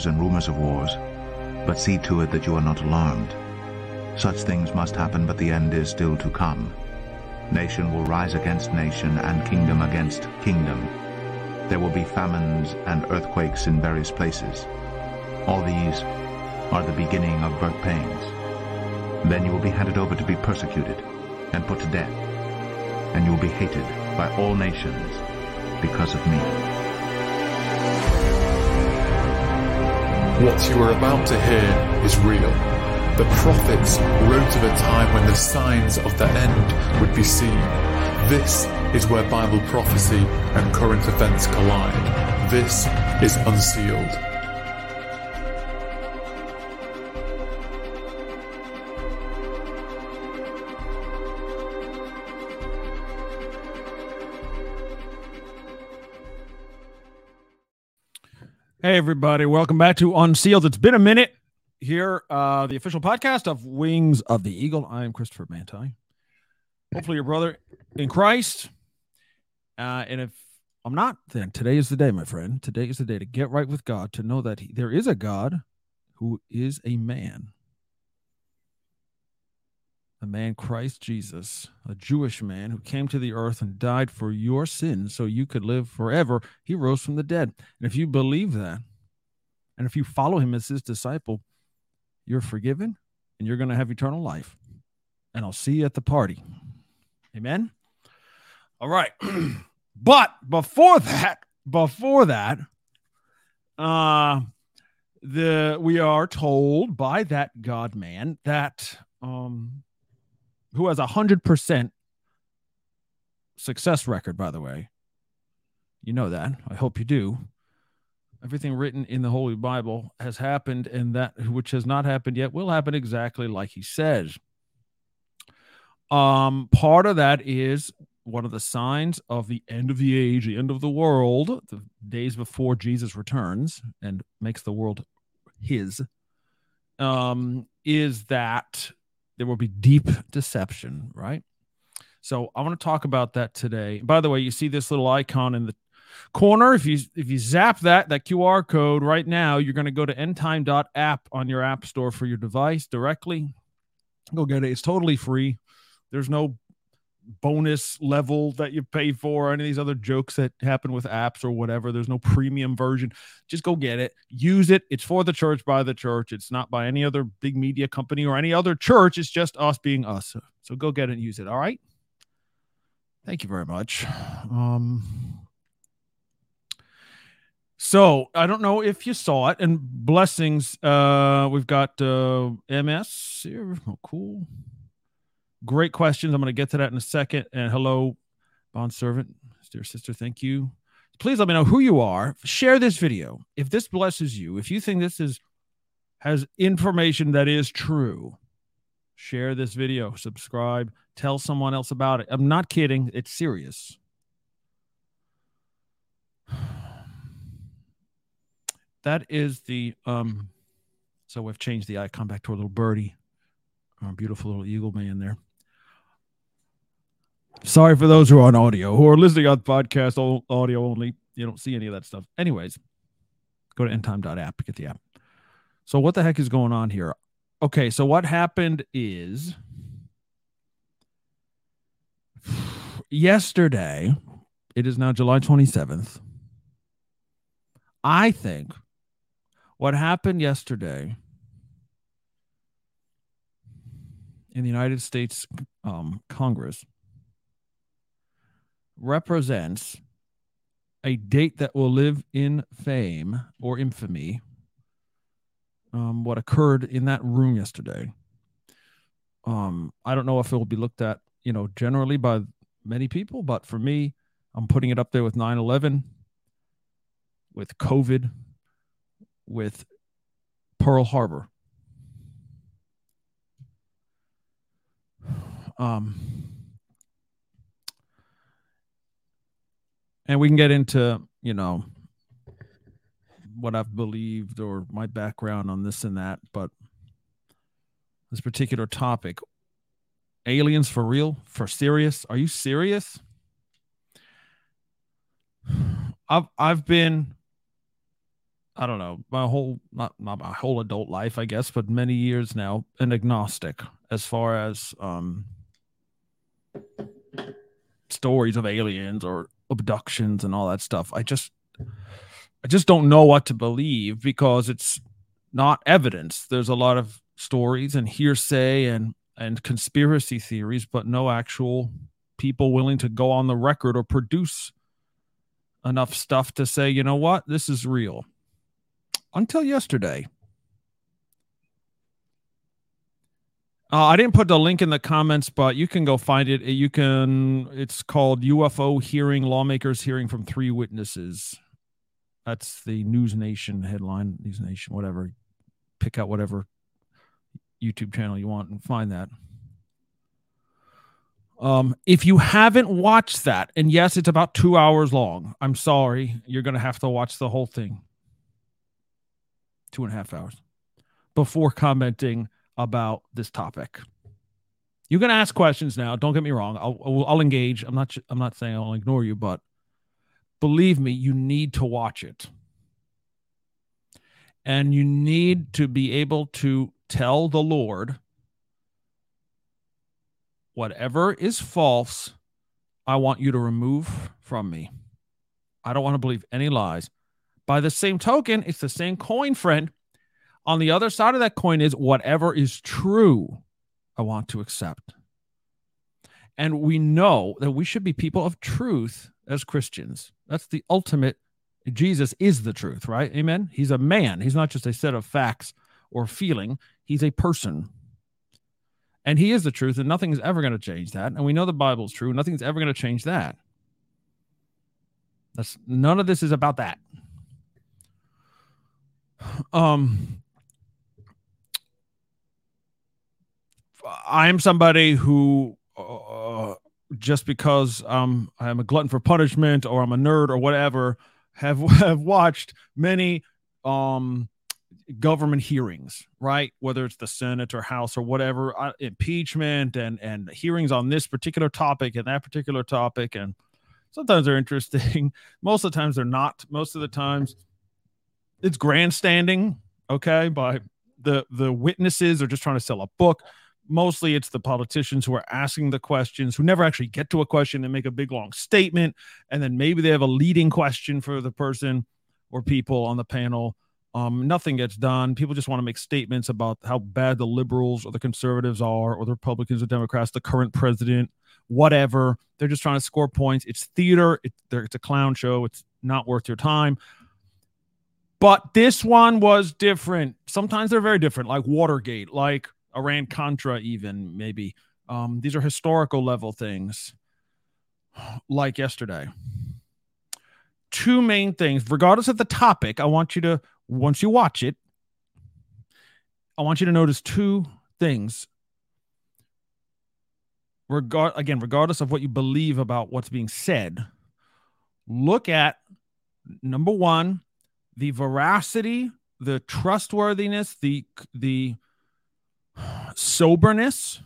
wars and rumors of wars, but see to it that you are not alarmed. Such things must happen, but the end is still to come. Nation will rise against nation, and kingdom against kingdom. There will be famines and earthquakes in various places. All these are the beginning of birth pains. Then you will be handed over to be persecuted and put to death, and you will be hated by all nations because of me. What you are about to hear is real. The prophets wrote of a time when the signs of the end would be seen. This is where Bible prophecy and current events collide. This is Unsealed. Hey, everybody. Welcome back to Unsealed. It's been a minute here, uh, the official podcast of Wings of the Eagle. I am Christopher Manti. Hopefully, your brother in Christ. Uh, and if I'm not, then today is the day, my friend. Today is the day to get right with God, to know that he, there is a God who is a man. A man, Christ Jesus, a Jewish man who came to the earth and died for your sins so you could live forever. He rose from the dead. And if you believe that, and if you follow him as his disciple, you're forgiven and you're going to have eternal life. And I'll see you at the party. Amen. All right. but before that, before that, uh the we are told by that God man that um who has a hundred percent success record, by the way. You know that. I hope you do. Everything written in the Holy Bible has happened, and that which has not happened yet will happen exactly like he says. Um, part of that is one of the signs of the end of the age, the end of the world, the days before Jesus returns and makes the world his, um, is that there will be deep deception, right? So I want to talk about that today. By the way, you see this little icon in the corner. If you if you zap that that QR code right now, you're going to go to endtime.app on your app store for your device directly. Go get it. It's totally free. There's no bonus level that you pay for or any of these other jokes that happen with apps or whatever. There's no premium version. Just go get it. Use it. It's for the church by the church. It's not by any other big media company or any other church. It's just us being us. So go get it and use it. All right. Thank you very much. Um so I don't know if you saw it and blessings. Uh we've got uh MS here. Oh, cool. Great questions. I'm going to get to that in a second. And hello, bond servant, dear sister. Thank you. Please let me know who you are. Share this video if this blesses you. If you think this is has information that is true, share this video. Subscribe. Tell someone else about it. I'm not kidding. It's serious. That is the um. So we've changed the icon back to a little birdie, our beautiful little eagle man there. Sorry for those who are on audio, who are listening on podcast audio only. You don't see any of that stuff. Anyways, go to endtime.app, get the app. So, what the heck is going on here? Okay, so what happened is yesterday, it is now July 27th. I think what happened yesterday in the United States um, Congress represents a date that will live in fame or infamy. Um, what occurred in that room yesterday. Um, I don't know if it will be looked at, you know, generally by many people, but for me, I'm putting it up there with 9 11, with COVID, with Pearl Harbor. Um, and we can get into you know what I've believed or my background on this and that, but this particular topic, aliens for real, for serious? Are you serious? I've I've been I don't know, my whole not not my whole adult life, I guess, but many years now, an agnostic as far as um stories of aliens or abductions and all that stuff. I just I just don't know what to believe because it's not evidence. There's a lot of stories and hearsay and and conspiracy theories, but no actual people willing to go on the record or produce enough stuff to say, you know what, this is real. Until yesterday. Uh, I didn't put the link in the comments, but you can go find it. You can. It's called UFO hearing. Lawmakers hearing from three witnesses. That's the News Nation headline. News Nation, whatever. Pick out whatever YouTube channel you want and find that. Um, if you haven't watched that, and yes, it's about two hours long. I'm sorry, you're gonna have to watch the whole thing. Two and a half hours before commenting about this topic. You can ask questions now. Don't get me wrong. I'll, I'll engage. I'm not. I'm not saying I'll ignore you, but believe me, you need to watch it, and you need to be able to tell the Lord whatever is false. I want you to remove from me. I don't want to believe any lies. By the same token, it's the same coin, friend. On the other side of that coin is whatever is true, I want to accept. And we know that we should be people of truth as Christians. That's the ultimate. Jesus is the truth, right? Amen. He's a man. He's not just a set of facts or feeling, he's a person. And he is the truth, and nothing is ever going to change that. And we know the Bible's true. Nothing's ever going to change that. That's none of this is about that. Um, I'm somebody who uh, just because um, I'm a glutton for punishment or I'm a nerd or whatever have have watched many um, government hearings, right? Whether it's the Senate or House or whatever, uh, impeachment and and hearings on this particular topic and that particular topic, and sometimes they're interesting. Most of the times they're not. Most of the times it's grandstanding. Okay, by the the witnesses are just trying to sell a book mostly it's the politicians who are asking the questions who never actually get to a question and make a big long statement and then maybe they have a leading question for the person or people on the panel. Um, nothing gets done. People just want to make statements about how bad the liberals or the conservatives are or the republicans or democrats the current president whatever. They're just trying to score points. It's theater. It, it's a clown show. It's not worth your time. But this one was different. Sometimes they're very different like watergate. Like Iran Contra, even maybe. Um, these are historical level things like yesterday. Two main things, regardless of the topic, I want you to, once you watch it, I want you to notice two things. Regard again, regardless of what you believe about what's being said, look at number one, the veracity, the trustworthiness, the the soberness,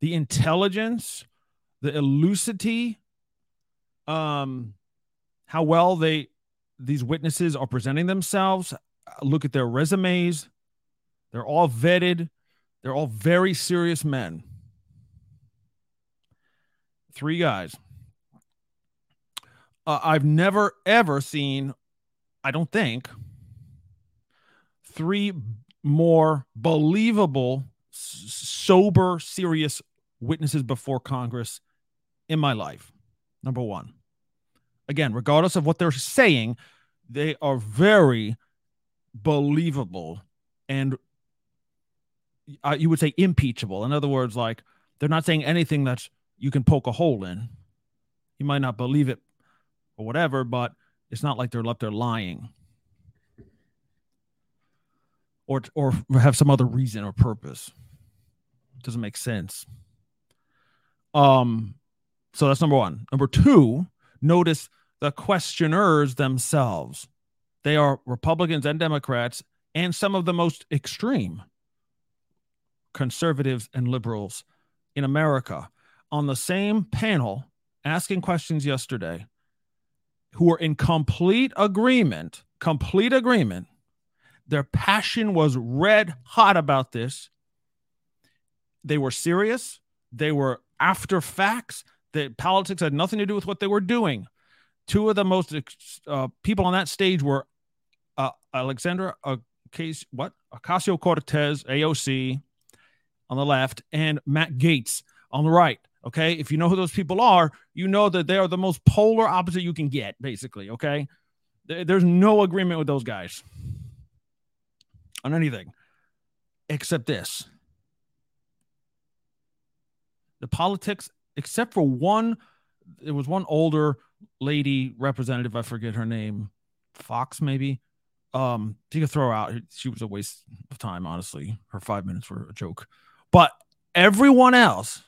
the intelligence, the elucidity, um, how well they these witnesses are presenting themselves. Look at their resumes. They're all vetted. They're all very serious men. Three guys. Uh, I've never ever seen, I don't think, three more believable, sober, serious witnesses before Congress in my life. Number one. Again, regardless of what they're saying, they are very believable and uh, you would say impeachable. In other words, like they're not saying anything that you can poke a hole in. You might not believe it or whatever, but it's not like they're left there lying or or have some other reason or purpose. Doesn't make sense. Um, so that's number one. Number two, notice the questioners themselves. They are Republicans and Democrats, and some of the most extreme conservatives and liberals in America on the same panel asking questions yesterday. who were in complete agreement, complete agreement. Their passion was red hot about this. They were serious. They were after facts. The politics had nothing to do with what they were doing. Two of the most uh, people on that stage were uh, Alexandra Case, what Ocasio Cortez, AOC, on the left, and Matt Gaetz on the right. Okay. If you know who those people are, you know that they are the most polar opposite you can get, basically. Okay. There's no agreement with those guys on anything except this. The politics, except for one, there was one older lady representative, I forget her name, Fox maybe. Um, you could throw out. She was a waste of time, honestly. Her five minutes were a joke. But everyone else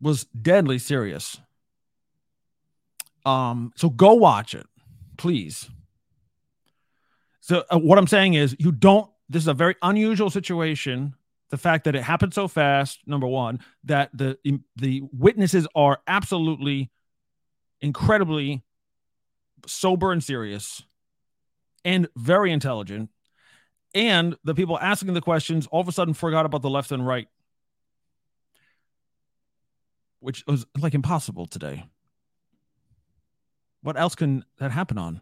was deadly serious. Um, so go watch it, please. So uh, what I'm saying is, you don't. This is a very unusual situation. The fact that it happened so fast, number one, that the the witnesses are absolutely incredibly sober and serious, and very intelligent. And the people asking the questions all of a sudden forgot about the left and right which was like impossible today. What else can that happen on?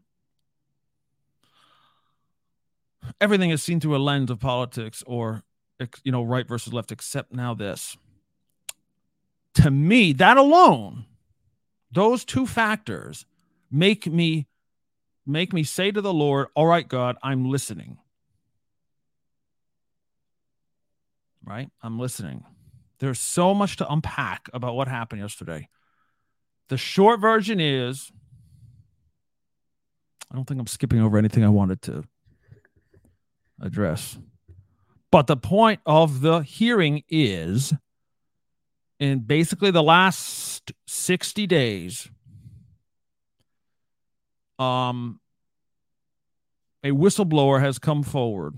Everything is seen through a lens of politics or, you know, right versus left, except now this. To me, that alone, those two factors make me make me say to the Lord, All right, God, I'm listening. Right? I'm listening. There's so much to unpack about what happened yesterday. The short version is I don't think I'm skipping over anything I wanted to address. But the point of the hearing is in basically the last 60 days, um, a whistleblower has come forward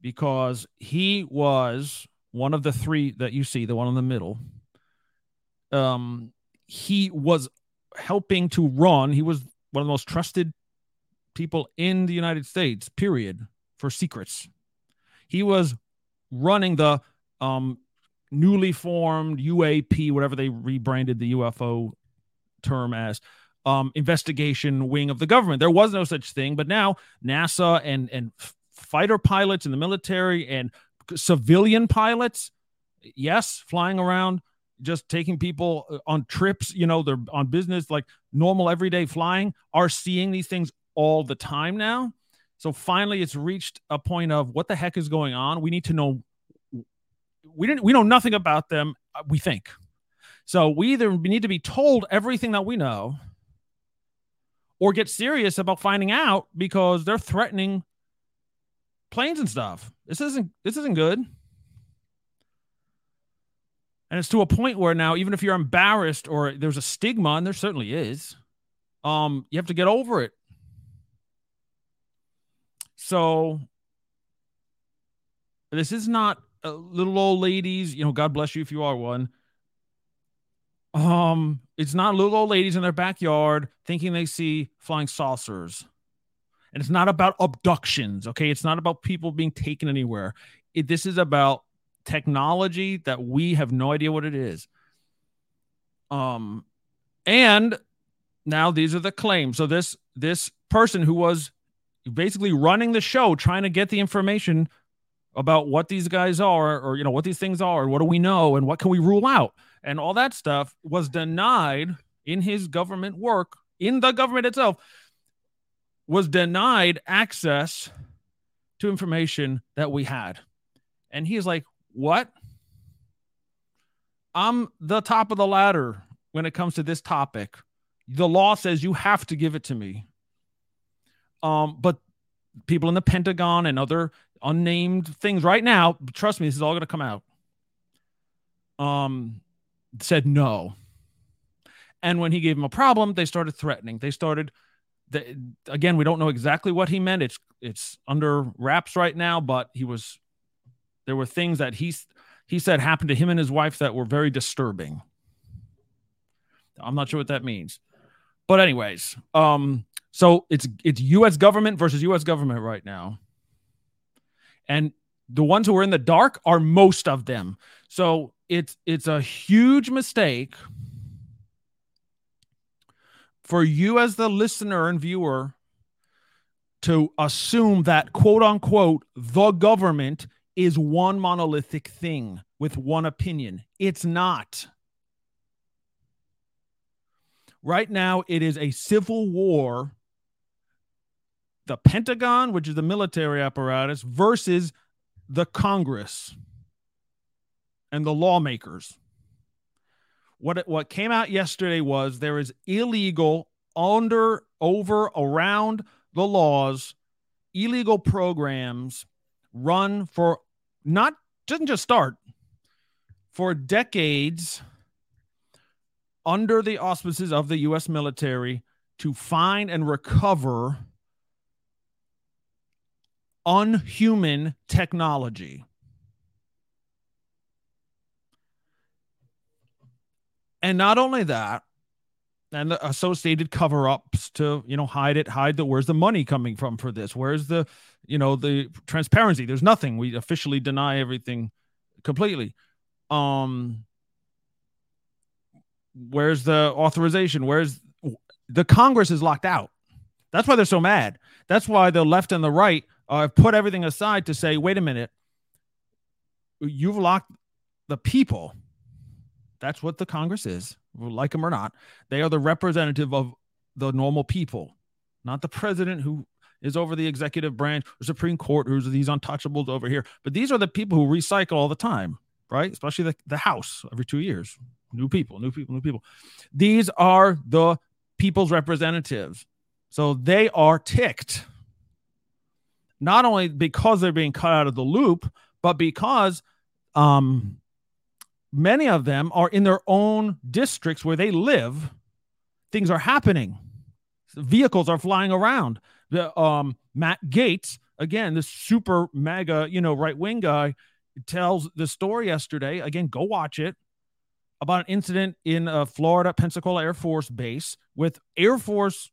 because he was one of the three that you see, the one in the middle. Um, he was helping to run. He was one of the most trusted people in the United States, period, for secrets. He was running the um, newly formed UAP, whatever they rebranded the UFO term as, um, investigation wing of the government. There was no such thing, but now NASA and and fighter pilots in the military and civilian pilots, yes, flying around, just taking people uh, on trips, you know, they're on business, like normal everyday flying, are seeing these things all the time now. So finally, it's reached a point of what the heck is going on. We need to know. We didn't. We know nothing about them. Uh, we think. So we either need to be told everything that we know, or get serious about finding out because they're threatening planes and stuff. This isn't this isn't good. And it's to a point where now, even if you're embarrassed or there's a stigma, and there certainly is, um, you have to get over it. So this is not little old ladies, you know, God bless you if you are one. Um, it's not little old ladies in their backyard thinking they see flying saucers. And it's not about abductions, okay? It's not about people being taken anywhere. It, this is about technology that we have no idea what it is. Um, and now these are the claims. So this this person who was basically running the show, trying to get the information about what these guys are, or you know what these things are, what do we know, and what can we rule out, and all that stuff was denied in his government work in the government itself was denied access to information that we had. And he's like, What? I'm the top of the ladder when it comes to this topic. The law says you have to give it to me. Um, but people in the Pentagon and other unnamed things right now, trust me, this is all going to come out. Um, said no. And when he gave him a problem, they started threatening. They started the, again, we don't know exactly what he meant. It's it's under wraps right now, but he was there were things that he he said happened to him and his wife that were very disturbing. I'm not sure what that means. But anyways, um, so it's it's U.S. government versus U.S. government right now, and the ones who are in the dark are most of them. So it's it's a huge mistake for you as the listener and viewer to assume that quote unquote the government is one monolithic thing with one opinion. It's not. Right now, it is a civil war. The Pentagon, which is the military apparatus, versus the Congress and the lawmakers. What, what came out yesterday was there is illegal under, over, around the laws, illegal programs run for not doesn't just start for decades under the auspices of the US military to find and recover unhuman technology. And not only that, and the associated cover-ups to you know hide it hide the where's the money coming from for this? Where's the you know the transparency? There's nothing. We officially deny everything completely. Um where's the authorization? Where's the congress is locked out. That's why they're so mad. That's why the left and the right uh, put everything aside to say wait a minute you've locked the people that's what the congress is like them or not they are the representative of the normal people not the president who is over the executive branch or Supreme Court, who's these untouchables over here. But these are the people who recycle all the time, right? Especially the, the House every two years. New people, new people, new people. These are the people's representatives. So they are ticked. Not only because they're being cut out of the loop, but because um, many of them are in their own districts where they live. Things are happening. Vehicles are flying around the um Matt Gaetz, again, this super mega, you know, right wing guy, tells the story yesterday. Again, go watch it about an incident in uh, Florida, Pensacola Air Force Base with Air Force.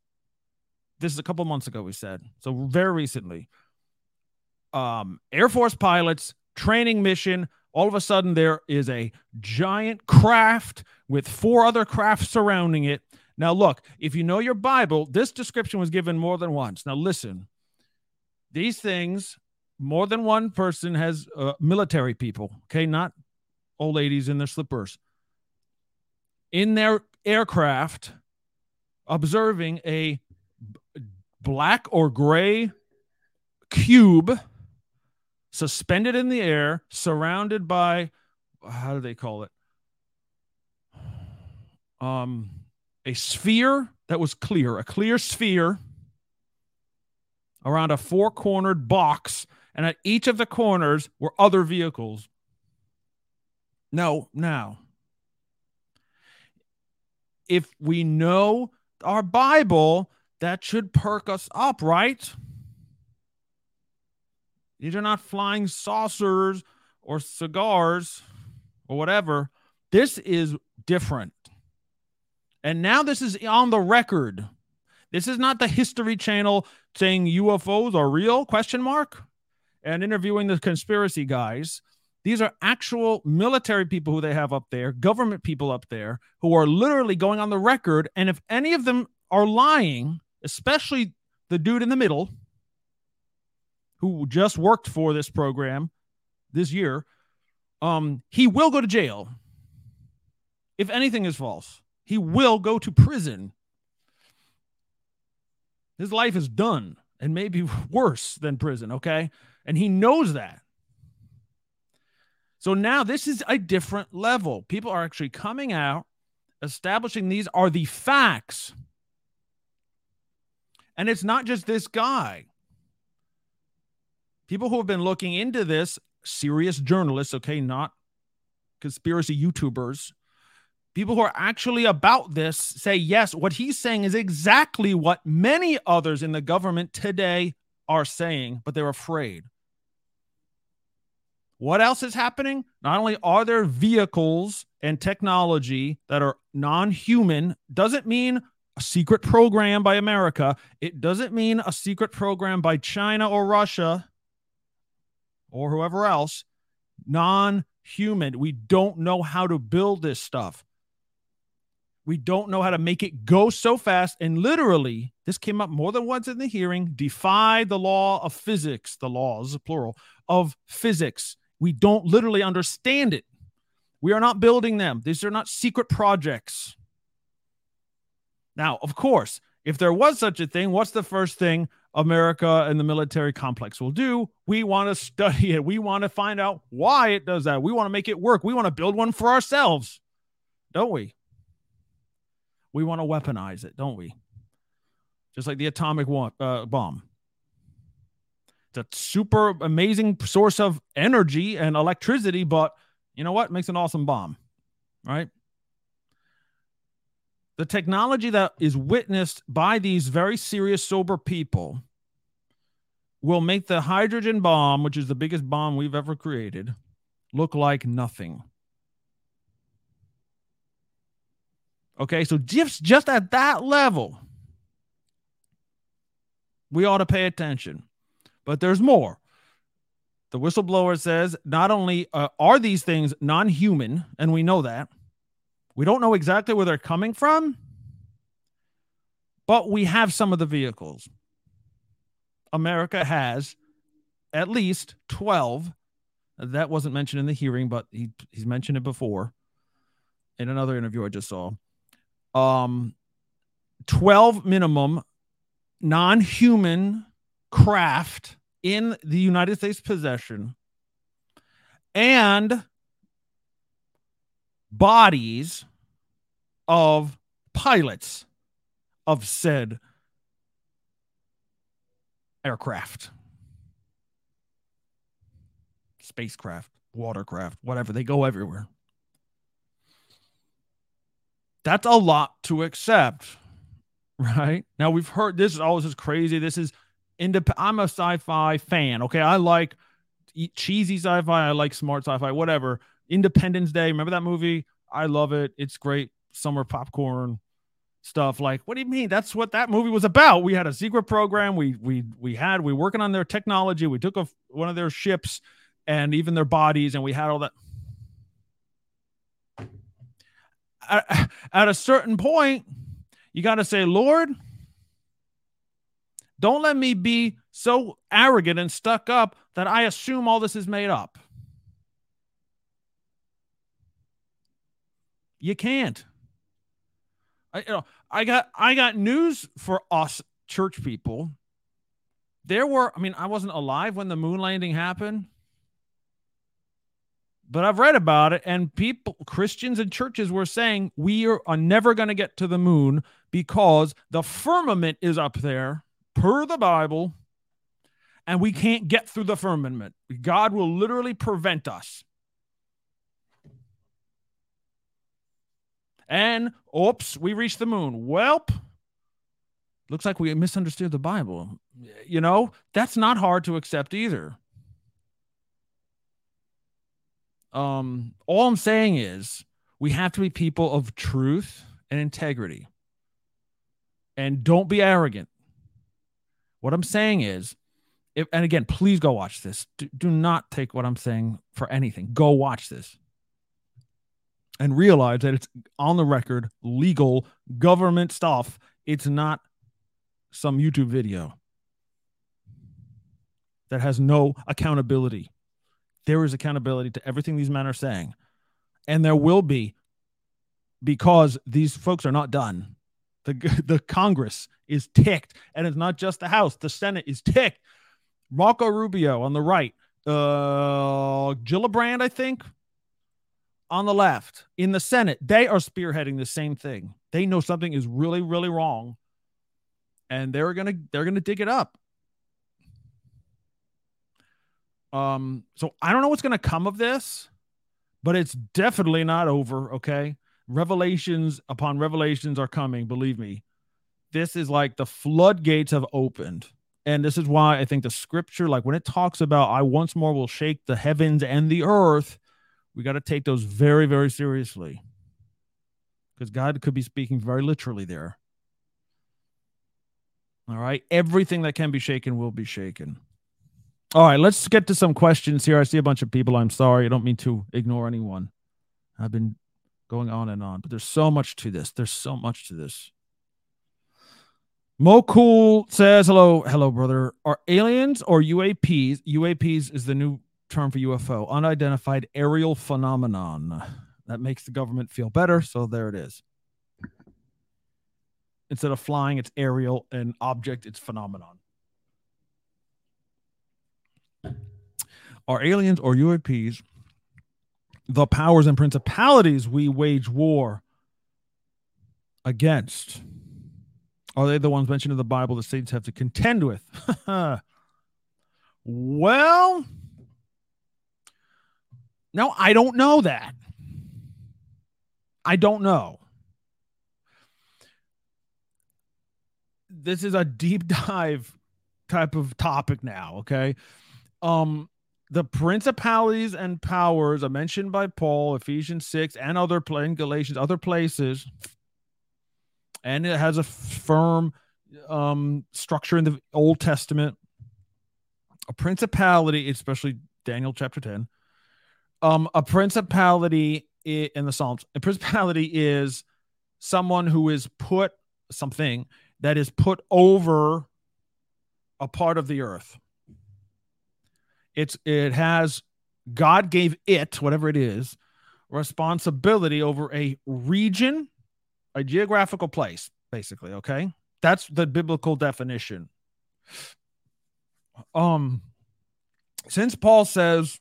This is a couple months ago, we said. So very recently. Um, Air Force pilots training mission. All of a sudden, there is a giant craft with four other crafts surrounding it now, look, if you know your Bible, this description was given more than once. Now, listen, these things, more than one person has uh, military people, okay, not old ladies in their slippers, in their aircraft, observing a black or gray cube suspended in the air, surrounded by, how do they call it? Um, a sphere that was clear, a clear sphere around a four cornered box. And at each of the corners were other vehicles. No, now, if we know our Bible, that should perk us up, right? These are not flying saucers or cigars or whatever. This is different. And now this is on the record. This is not the History Channel saying UFOs are real question mark and interviewing the conspiracy guys. These are actual military people who they have up there, government people up there who are literally going on the record and if any of them are lying, especially the dude in the middle who just worked for this program this year, um, he will go to jail if anything is false he will go to prison. His life is done and maybe worse than prison, okay? And he knows that. So now this is a different level. People are actually coming out, establishing these are the facts. And it's not just this guy. People who have been looking into this, serious journalists, okay, not conspiracy YouTubers, people who are actually about this say, yes, what he's saying is exactly what many others in the government today are saying, but they're afraid. What else is happening? Not only are there vehicles and technology that are non human, doesn't mean a secret program by America. It doesn't mean a secret program by China or Russia or whoever else. Non human. We don't know how to build this stuff. We don't know how to make it go so fast. And literally, this came up more than once in the hearing defy the law of physics, the laws, plural, of physics. We don't literally understand it. We are not building them. These are not secret projects. Now, of course, if there was such a thing, what's the first thing America and the military complex will do? We want to study it. We want to find out why it does that. We want to make it work. We want to build one for ourselves, don't we? We want to weaponize it, don't we? Just like the atomic uh, bomb. It's a super amazing source of energy and electricity, but you know what? Makes an awesome bomb, right? The technology that is witnessed by these very serious, sober people will make the hydrogen bomb, which is the biggest bomb we've ever created, look like nothing. Okay, so just just at that level, we ought to pay attention. But there's more. The whistleblower says not only uh, are these things non human, and we know that, we don't know exactly where they're coming from, but we have some of the vehicles. America has at least 12. That wasn't mentioned in the hearing, but he, he's mentioned it before in another interview I just saw. Um, 12 minimum non human craft in the United States possession and bodies of pilots of said aircraft, spacecraft, watercraft, whatever. They go everywhere. That's a lot to accept, right? Now we've heard this is always this crazy. This is indep- I'm a sci-fi fan. Okay, I like cheesy sci-fi. I like smart sci-fi. Whatever. Independence Day. Remember that movie? I love it. It's great. Summer popcorn stuff. Like, what do you mean? That's what that movie was about. We had a secret program. We we we had we working on their technology. We took a, one of their ships and even their bodies, and we had all that. At, at a certain point, you got to say, Lord don't let me be so arrogant and stuck up that I assume all this is made up. You can't. I, you know, I got I got news for us church people. There were, I mean, I wasn't alive when the moon landing happened, but I've read about it, and people, Christians and churches were saying we are, are never going to get to the moon because the firmament is up there per the Bible, and we can't get through the firmament. God will literally prevent us. And oops, we reached the moon. Welp, looks like we misunderstood the Bible. You know, that's not hard to accept either. Um, all I'm saying is we have to be people of truth and integrity. And don't be arrogant. What I'm saying is, if, and again, please go watch this. Do, do not take what I'm saying for anything. Go watch this and realize that it's on the record, legal government stuff. It's not some YouTube video that has no accountability. There is accountability to everything these men are saying. And there will be because these folks are not done. The, the Congress is ticked, and it's not just the House. The Senate is ticked. Marco Rubio on the right, uh, Gillibrand, I think, on the left. In the Senate, they are spearheading the same thing. They know something is really, really wrong, and they're gonna they're gonna dig it up. Um, so I don't know what's gonna come of this, but it's definitely not over. Okay, revelations upon revelations are coming. Believe me, this is like the floodgates have opened And this is why I think the scripture, like when it talks about, I once more will shake the heavens and the earth, we got to take those very, very seriously. Because God could be speaking very literally there. All right. Everything that can be shaken will be shaken. All right. Let's get to some questions here. I see a bunch of people. I'm sorry. I don't mean to ignore anyone. I've been going on and on, but there's so much to this. There's so much to this. Mo Cool says, hello, hello, brother. Are aliens or UAPs? UAPs is the new term for UFO, unidentified aerial phenomenon. That makes the government feel better. So there it is. Instead of flying, it's aerial, and object, it's phenomenon. Are aliens or UAPs the powers and principalities we wage war against? Are they the ones mentioned in the Bible the saints have to contend with? well, no, I don't know that. I don't know. This is a deep dive type of topic now, okay? Um the principalities and powers are mentioned by Paul, Ephesians 6, and other in Galatians, other places and it has a firm um, structure in the Old Testament. A principality, especially Daniel chapter 10. Um, a principality in the Psalms, a principality is someone who is put something that is put over a part of the earth. It's it has God gave it, whatever it is, responsibility over a region a geographical place, basically. Okay. That's the biblical definition. Um, since Paul says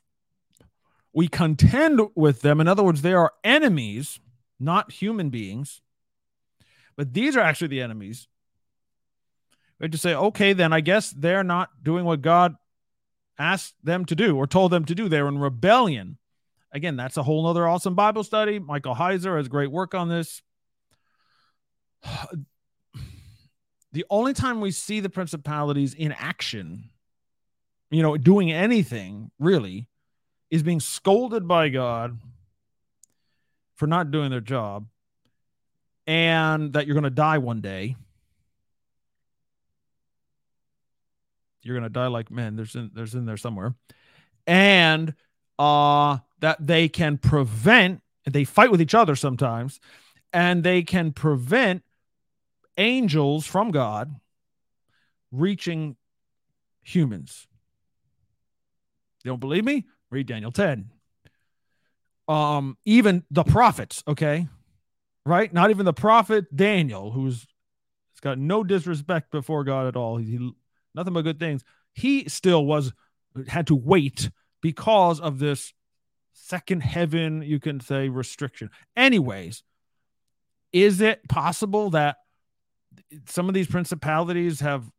we contend with them, in other words, they are enemies, not human beings, but these are actually the enemies. We to say, okay, then I guess they're not doing what God asked them to do or told them to do. They're in rebellion. Again, that's a whole other awesome Bible study. Michael Heiser has great work on this. the only time we see the principalities in action, you know, doing anything really, is being scolded by God for not doing their job and that you're going to die one day. You're going to die like men. There's in, there's in there somewhere. And uh, that they can prevent, they fight with each other sometimes, and they can prevent angels from God reaching humans. You don't believe me? Read Daniel 10. Um, even the prophets, okay? Right? Not even the prophet Daniel, who's has got no disrespect before God at all. He, nothing but good things. He still was had to wait because of this second heaven, you can say, restriction. Anyways, is it possible that some of these principalities have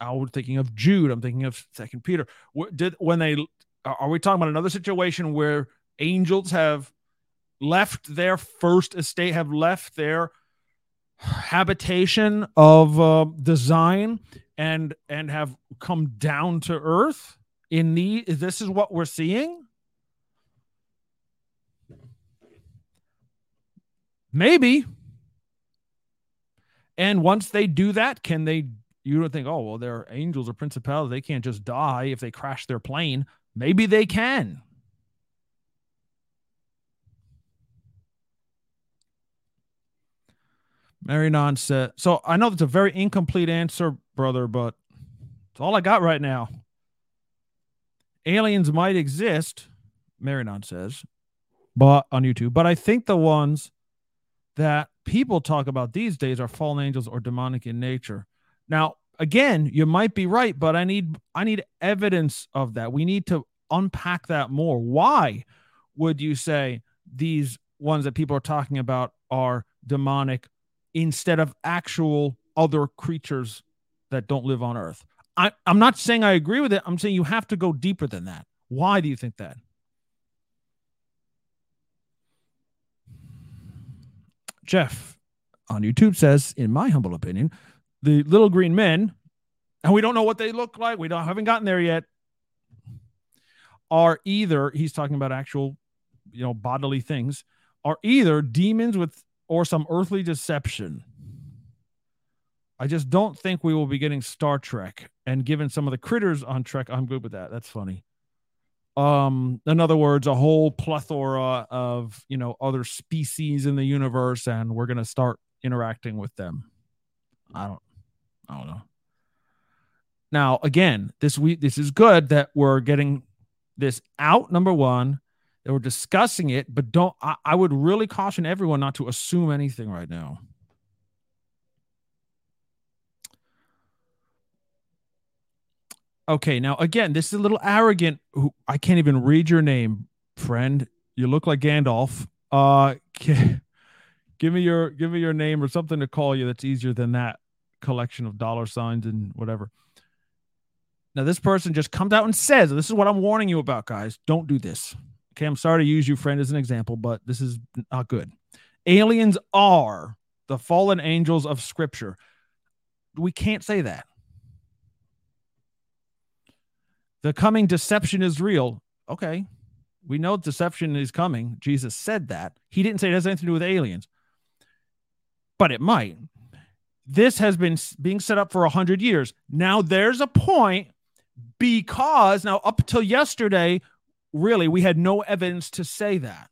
I was thinking of Jude. I'm thinking of Second Peter. Did when they are we talking about another situation where angels have left their first estate, have left their habitation of uh, design, and and have come down to earth? In the this is what we're seeing. Maybe and once they do that, can they? You don't think, oh, well, they're angels or principalities. They can't just die if they crash their plane. Maybe they can. Mary Non said, so I know that's a very incomplete answer, brother, but it's all I got right now. Aliens might exist, Marinon says, but on YouTube, but I think the ones that people talk about these days are fallen angels or demonic in nature. Now, again, you might be right, but I need I need evidence of that. We need to unpack that more. Why would you say these ones that people are talking about are demonic instead of actual other creatures that don't live on earth? I, I'm not saying I agree with it. I'm saying you have to go deeper than that. Why do you think that? Jeff on YouTube says, in my humble opinion, the little green men and we don't know what they look like. We don't haven't gotten there yet. Are either he's talking about actual, you know, bodily things, are either demons with or some earthly deception. I just don't think we will be getting Star Trek. And given some of the critters on Trek, I'm good with that. That's funny. Um, in other words, a whole plethora of you know other species in the universe, and we're gonna start interacting with them. I don't, I don't know. Now, again, this week, this is good that we're getting this out. Number one, that we're discussing it, but don't. I, I would really caution everyone not to assume anything right now. Okay, now again, this is a little arrogant. Who I can't even read your name, friend. You look like Gandalf. Uh, give me your give me your name or something to call you that's easier than that collection of dollar signs and whatever. Now, this person just comes out and says, "This is what I'm warning you about, guys. Don't do this." Okay, I'm sorry to use you, friend, as an example, but this is not good. Aliens are the fallen angels of Scripture. We can't say that. The coming deception is real. Okay. We know deception is coming. Jesus said that. He didn't say it has anything to do with aliens, but it might. This has been being set up for 100 years. Now there's a point because now up till yesterday, really, we had no evidence to say that.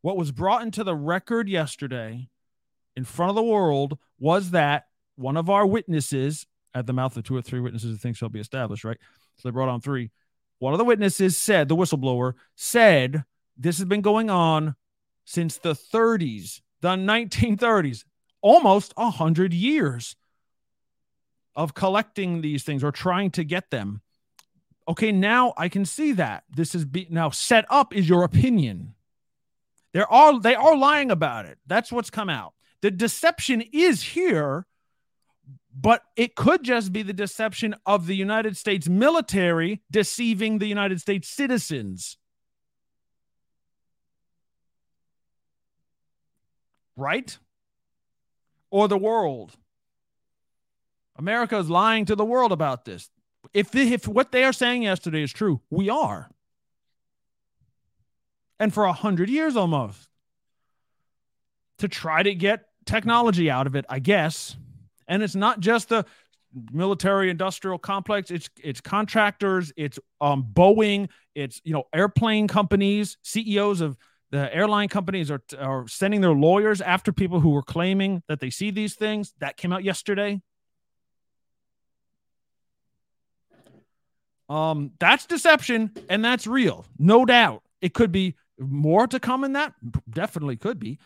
What was brought into the record yesterday in front of the world was that one of our witnesses at the mouth of two or three witnesses, the thing shall be established, right? So they brought on three. One of the witnesses said, the whistleblower said, this has been going on since the 30s, the 1930s, almost 100 years of collecting these things or trying to get them. Okay, now I can see that. This is be, now set up is your opinion. There are they are lying about it. That's what's come out. The deception is here but it could just be the deception of the United States military deceiving the United States citizens. Right? Or the world. America is lying to the world about this. If, if what they are saying yesterday is true, we are. And for a hundred years almost. To try to get technology out of it, I guess and it's not just the military industrial complex it's it's contractors it's um boeing it's you know airplane companies ceos of the airline companies are, are sending their lawyers after people who were claiming that they see these things. That came out yesterday. Um that's deception and that's real. No doubt. It could be more to come in that. Definitely could be.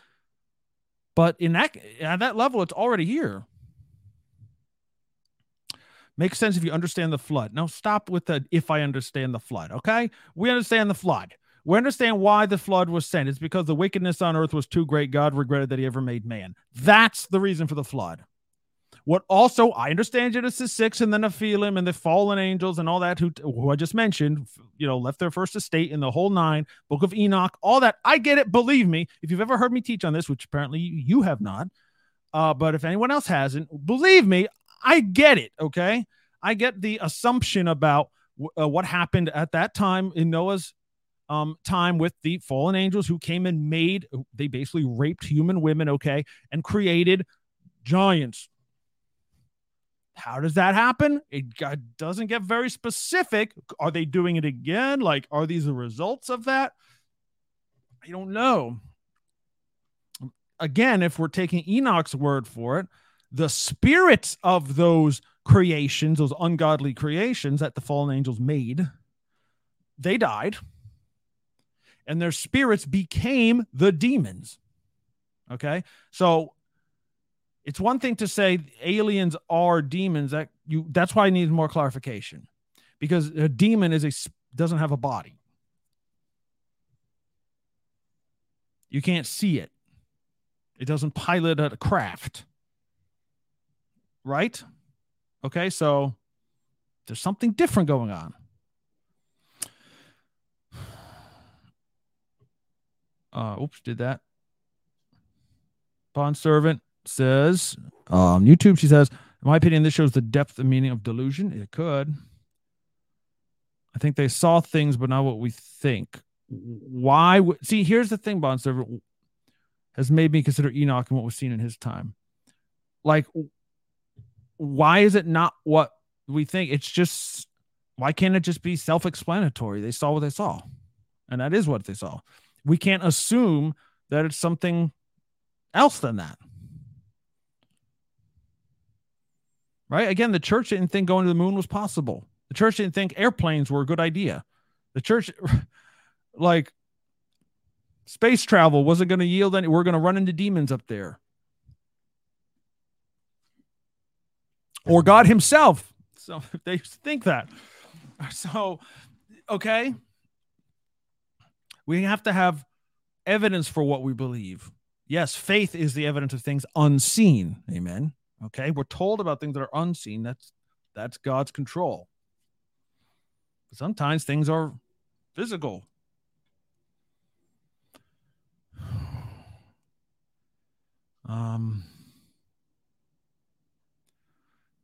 But in that at that level it's already here. Makes sense if you understand the flood. Now stop with the if I understand the flood, okay? We understand the flood. We understand why the flood was sent. It's because the wickedness on earth was too great. God regretted that he ever made man. That's the reason for the flood. What also, I understand Genesis 6 and the Nephilim and the fallen angels and all that who, who I just mentioned, you know, left their first estate in the whole nine, book of Enoch, all that. I get it. Believe me. If you've ever heard me teach on this, which apparently you have not, uh, but if anyone else hasn't, believe me, I get it. Okay. I get the assumption about uh, what happened at that time in Noah's um, time with the fallen angels who came and made, they basically raped human women. Okay. And created giants. How does that happen? It doesn't get very specific. Are they doing it again? Like, are these the results of that? I don't know. Again, if we're taking Enoch's word for it, the spirits of those creations, those ungodly creations that the fallen angels made, they died. And their spirits became the demons. Okay. So it's one thing to say aliens are demons that you that's why I need more clarification. Because a demon is a doesn't have a body. You can't see it. It doesn't pilot a craft right? Okay, so there's something different going on. Uh, oops, did that. Bond servant says, um, YouTube, she says, In my opinion, this shows the depth and meaning of delusion. It could. I think they saw things, but not what we think. Why? See, here's the thing, Bond Servant has made me consider Enoch and what was seen in his time. Like, why is it not what we think? It's just, why can't it just be self explanatory? They saw what they saw, and that is what they saw. We can't assume that it's something else than that. Right? Again, the church didn't think going to the moon was possible. The church didn't think airplanes were a good idea. The church, like, space travel wasn't going to yield any. We're going to run into demons up there. Or God Himself. So if they think that. So, okay. We have to have evidence for what we believe. Yes, faith is the evidence of things unseen. Amen. Okay. We're told about things that are unseen. That's that's God's control. Sometimes things are physical. Um,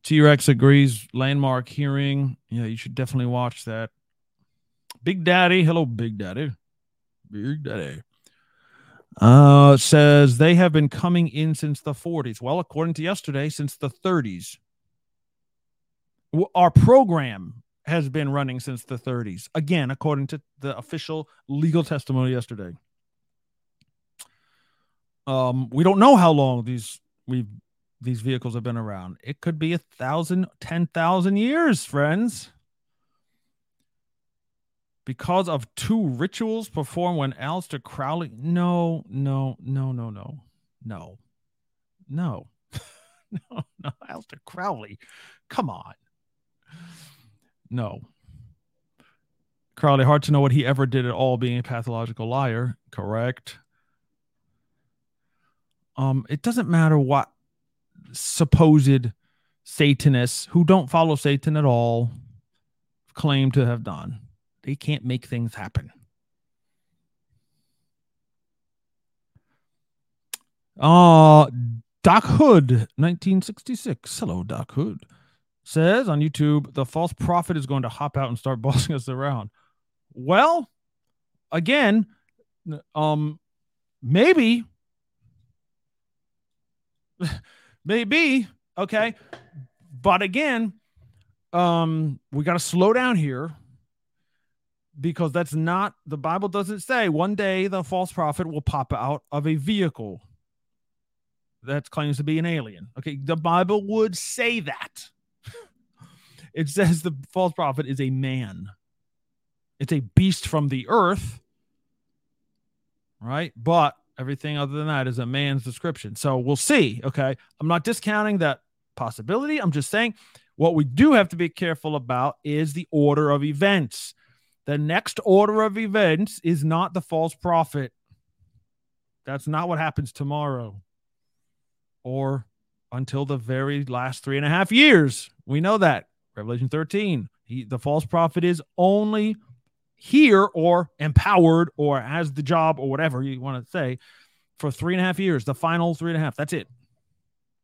T Rex agrees. Landmark hearing. Yeah, you should definitely watch that. Big Daddy. Hello, Big Daddy. Big Daddy. Uh, says they have been coming in since the 40s. Well, according to yesterday, since the 30s. Our program has been running since the 30s. Again, according to the official legal testimony yesterday. Um, we don't know how long these we these vehicles have been around. It could be a thousand, ten thousand years, friends. Because of two rituals performed when Aleister Crowley. No, no, no, no, no, no, no, no, no, Aleister Crowley. Come on. No. Crowley, hard to know what he ever did at all, being a pathological liar. Correct. Um, it doesn't matter what supposed Satanists who don't follow Satan at all claim to have done. They can't make things happen. Uh Doc Hood, 1966. Hello, Doc Hood. Says on YouTube, the false prophet is going to hop out and start bossing us around. Well, again, um, maybe, maybe, okay, but again, um, we got to slow down here because that's not the Bible doesn't say one day the false prophet will pop out of a vehicle that claims to be an alien. Okay, the Bible would say that. it says the false prophet is a man. It's a beast from the earth, right? But everything other than that is a man's description. So we'll see. Okay, I'm not discounting that possibility. I'm just saying what we do have to be careful about is the order of events. The next order of events is not the false prophet. That's not what happens tomorrow or until the very last three and a half years. We know that. Revelation 13. He, the false prophet is only here or empowered or has the job or whatever you want to say for three and a half years, the final three and a half. That's it.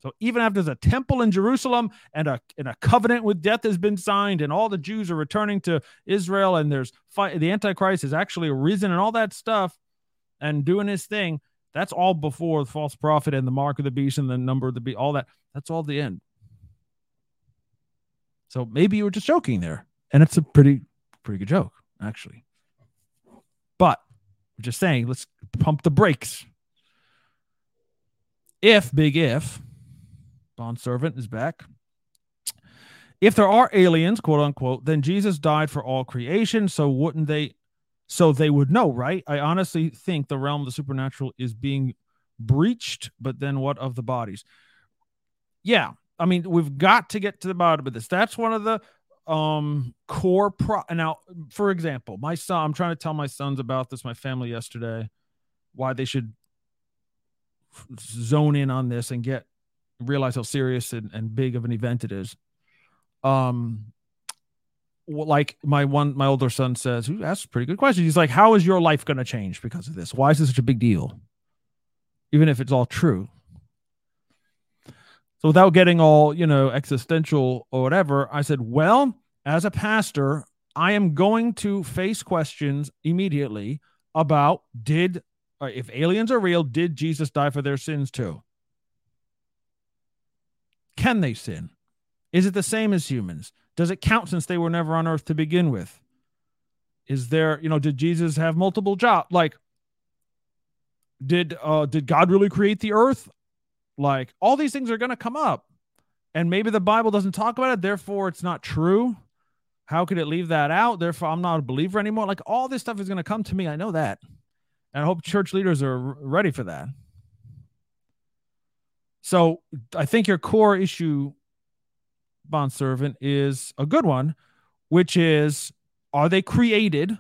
So even after the temple in Jerusalem and a and a covenant with death has been signed, and all the Jews are returning to Israel, and there's fight, the Antichrist has actually arisen and all that stuff, and doing his thing. That's all before the false prophet and the mark of the beast and the number of the beast. All that. That's all the end. So maybe you were just joking there, and it's a pretty pretty good joke actually. But we're just saying, let's pump the brakes. If big if bond servant is back. If there are aliens, quote unquote, then Jesus died for all creation. So wouldn't they? So they would know, right? I honestly think the realm of the supernatural is being breached. But then what of the bodies? Yeah, I mean, we've got to get to the bottom of this. That's one of the um core pro now for example my son i'm trying to tell my sons about this my family yesterday why they should zone in on this and get realize how serious and, and big of an event it is. Um, like my one, my older son says, who asks a pretty good question. He's like, how is your life going to change because of this? Why is this such a big deal? Even if it's all true. So without getting all, you know, existential or whatever, I said, well, as a pastor, I am going to face questions immediately about did uh, if aliens are real, did Jesus die for their sins too? Can they sin? Is it the same as humans? Does it count since they were never on earth to begin with? Is there, you know, did Jesus have multiple jobs? Like, did uh did God really create the earth? Like, all these things are gonna come up. And maybe the Bible doesn't talk about it, therefore it's not true. How could it leave that out? Therefore, I'm not a believer anymore. Like all this stuff is to come to me. I know that. And I hope church leaders are ready for that. So I think your core issue, bond servant, is a good one, which is are they created?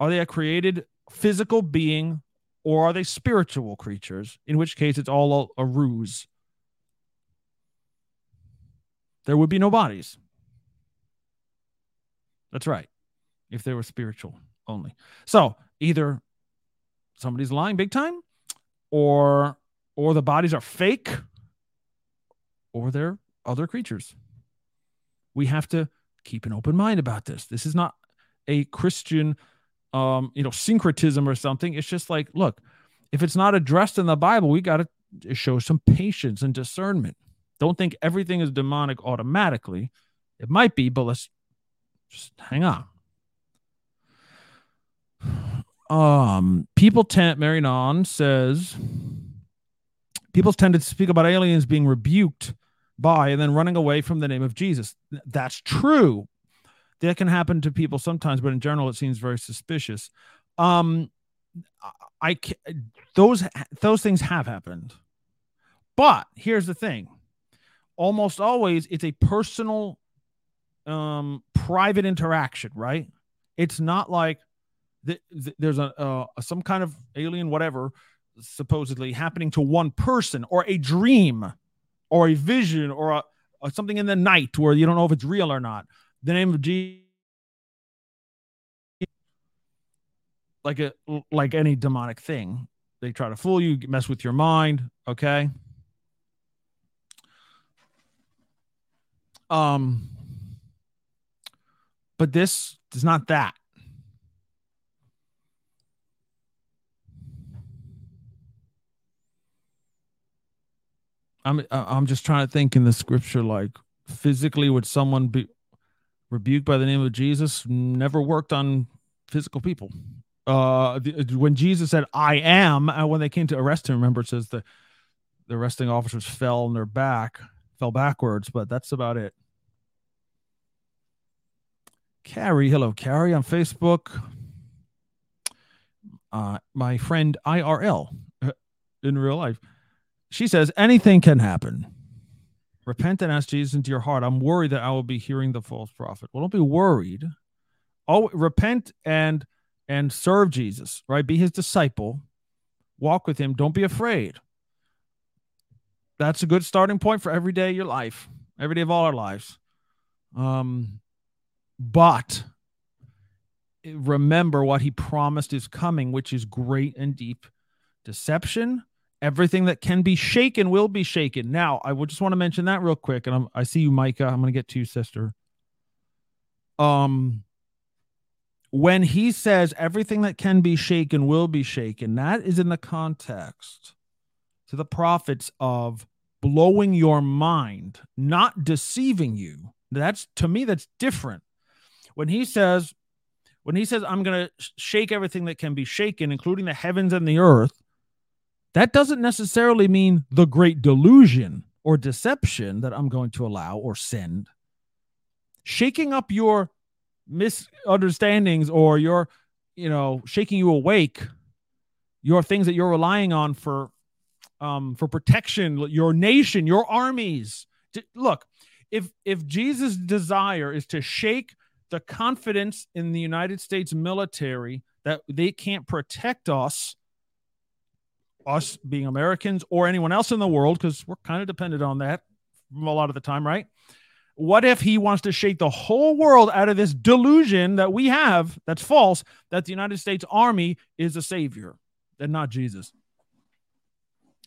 Are they a created physical being or are they spiritual creatures? In which case it's all a, a ruse. There would be no bodies. That's right. If they were spiritual only. So either somebody's lying big time or or the bodies are fake or they're other creatures. We have to keep an open mind about this. This is not a Christian um, you know, syncretism or something. It's just like, look, if it's not addressed in the Bible, we got to show some patience and discernment. Don't think everything is demonic automatically. It might be, but let's just hang on. Um, people tend, Mary Non says, people tend to speak about aliens being rebuked by and then running away from the name of Jesus. That's true. That can happen to people sometimes, but in general, it seems very suspicious. Um, I those those things have happened, but here's the thing: almost always, it's a personal um private interaction, right? It's not like th- th- there's a some kind of alien whatever supposedly happening to one person or a dream or a vision or, a, or something in the night where you don't know if it's real or not. The name of Jesus like a like any demonic thing. They try to fool you, mess with your mind, okay? Um but this is not that. I'm I'm just trying to think in the scripture like physically would someone be rebuked by the name of Jesus never worked on physical people. Uh the, when Jesus said I am and when they came to arrest him remember it says the the arresting officers fell on their back fell backwards but that's about it. Carrie. Hello, Carrie on Facebook. Uh, my friend IRL uh, in real life. She says anything can happen. Repent and ask Jesus into your heart. I'm worried that I will be hearing the false prophet. Well, don't be worried. Oh, repent and and serve Jesus, right? Be his disciple. Walk with him. Don't be afraid. That's a good starting point for every day of your life, every day of all our lives. Um, but remember what he promised is coming, which is great and deep deception. Everything that can be shaken will be shaken. Now, I would just want to mention that real quick. And I'm, I see you, Micah. I'm going to get to you, sister. Um, when he says everything that can be shaken will be shaken, that is in the context to the prophets of blowing your mind, not deceiving you. That's to me, that's different when he says when he says i'm going to shake everything that can be shaken including the heavens and the earth that doesn't necessarily mean the great delusion or deception that i'm going to allow or send. Shaking up your misunderstandings or your you know shaking you awake your things that you're relying on for um for protection your nation your armies. Look if if jesus desire is to shake the confidence in the United States military that they can't protect us, us being Americans or anyone else in the world, because we're kind of dependent on that a lot of the time, right? What if he wants to shake the whole world out of this delusion that we have that's false that the United States Army is a savior and not Jesus?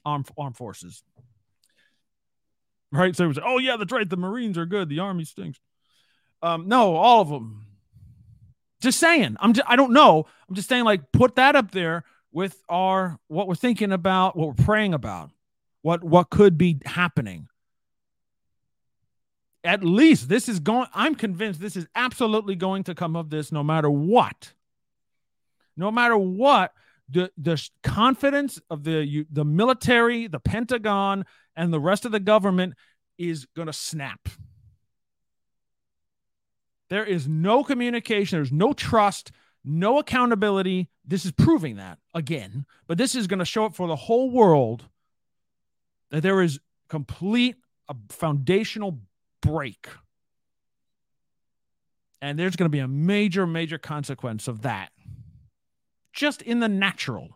Armed, armed forces. right? So it was, oh yeah, that's right. The Marines are good. The Army stinks. Um, no, all of them. Just saying. I'm just, I don't know. I'm just saying, like, put that up there with our what we're thinking about, what we're praying about, what what could be happening. At least this is going. I'm convinced this is absolutely going to come of this, no matter what. No matter what, the the confidence of the the military, the Pentagon, and the rest of the government is going to snap. There is no communication, there's no trust, no accountability. This is proving that again, but this is going to show up for the whole world that there is complete a foundational break. And there's going to be a major, major consequence of that just in the natural.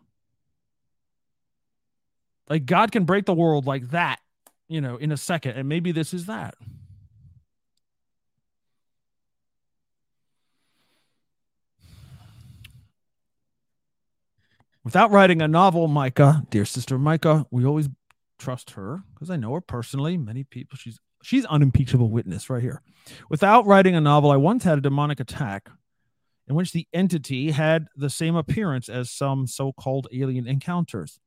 Like God can break the world like that, you know, in a second. And maybe this is that. Without writing a novel, Micah, dear sister Micah, we always trust her because I know her personally. Many people, she's she's unimpeachable witness right here. Without writing a novel, I once had a demonic attack in which the entity had the same appearance as some so called alien encounters.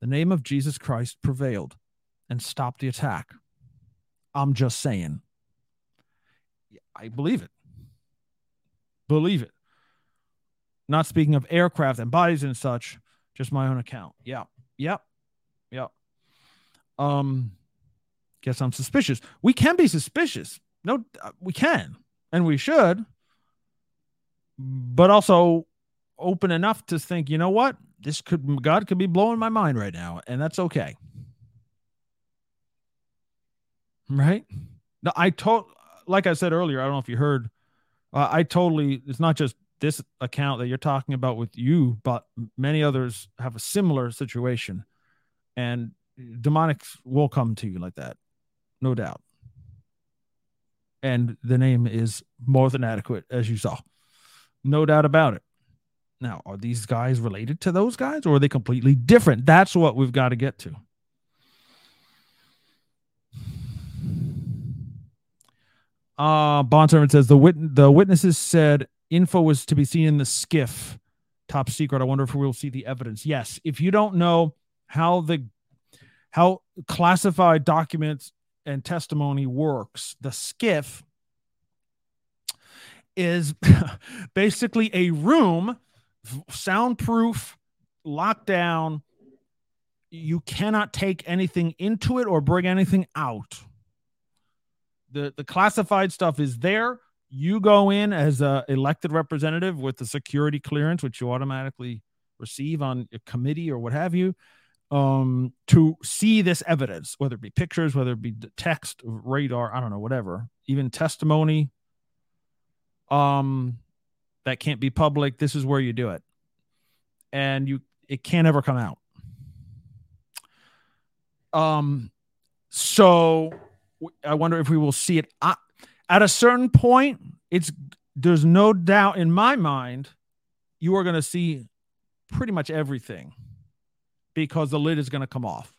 The name of Jesus Christ prevailed and stopped the attack. I'm just saying. I believe it. Believe it. Not speaking of aircraft and bodies and such, just my own account. Yeah. Yep. Yep. Um, guess I'm suspicious. We can be suspicious. No, uh, we can, and we should but also open enough to think, you know what? This could God could be blowing my mind right now, and that's okay. Right? No, I told like I said earlier, I don't know if you heard, uh, I totally it's not just this account that you're talking about with you, but many others have a similar situation. And demonics will come to you like that, no doubt. And the name is more than adequate, as you saw. No doubt about it. Now, are these guys related to those guys or are they completely different? That's what we've got to get to. Uh, servant says the wit- the witnesses said info was to be seen in the SCIF. top secret. I wonder if we'll see the evidence. Yes, if you don't know how the how classified documents and testimony works, the SCIF is basically a room, soundproof, locked down. You cannot take anything into it or bring anything out. The, the classified stuff is there. You go in as a elected representative with the security clearance, which you automatically receive on a committee or what have you, um, to see this evidence, whether it be pictures, whether it be text, radar, I don't know, whatever, even testimony, um that can't be public this is where you do it. And you it can't ever come out. Um so i wonder if we will see it at a certain point it's there's no doubt in my mind you are going to see pretty much everything because the lid is going to come off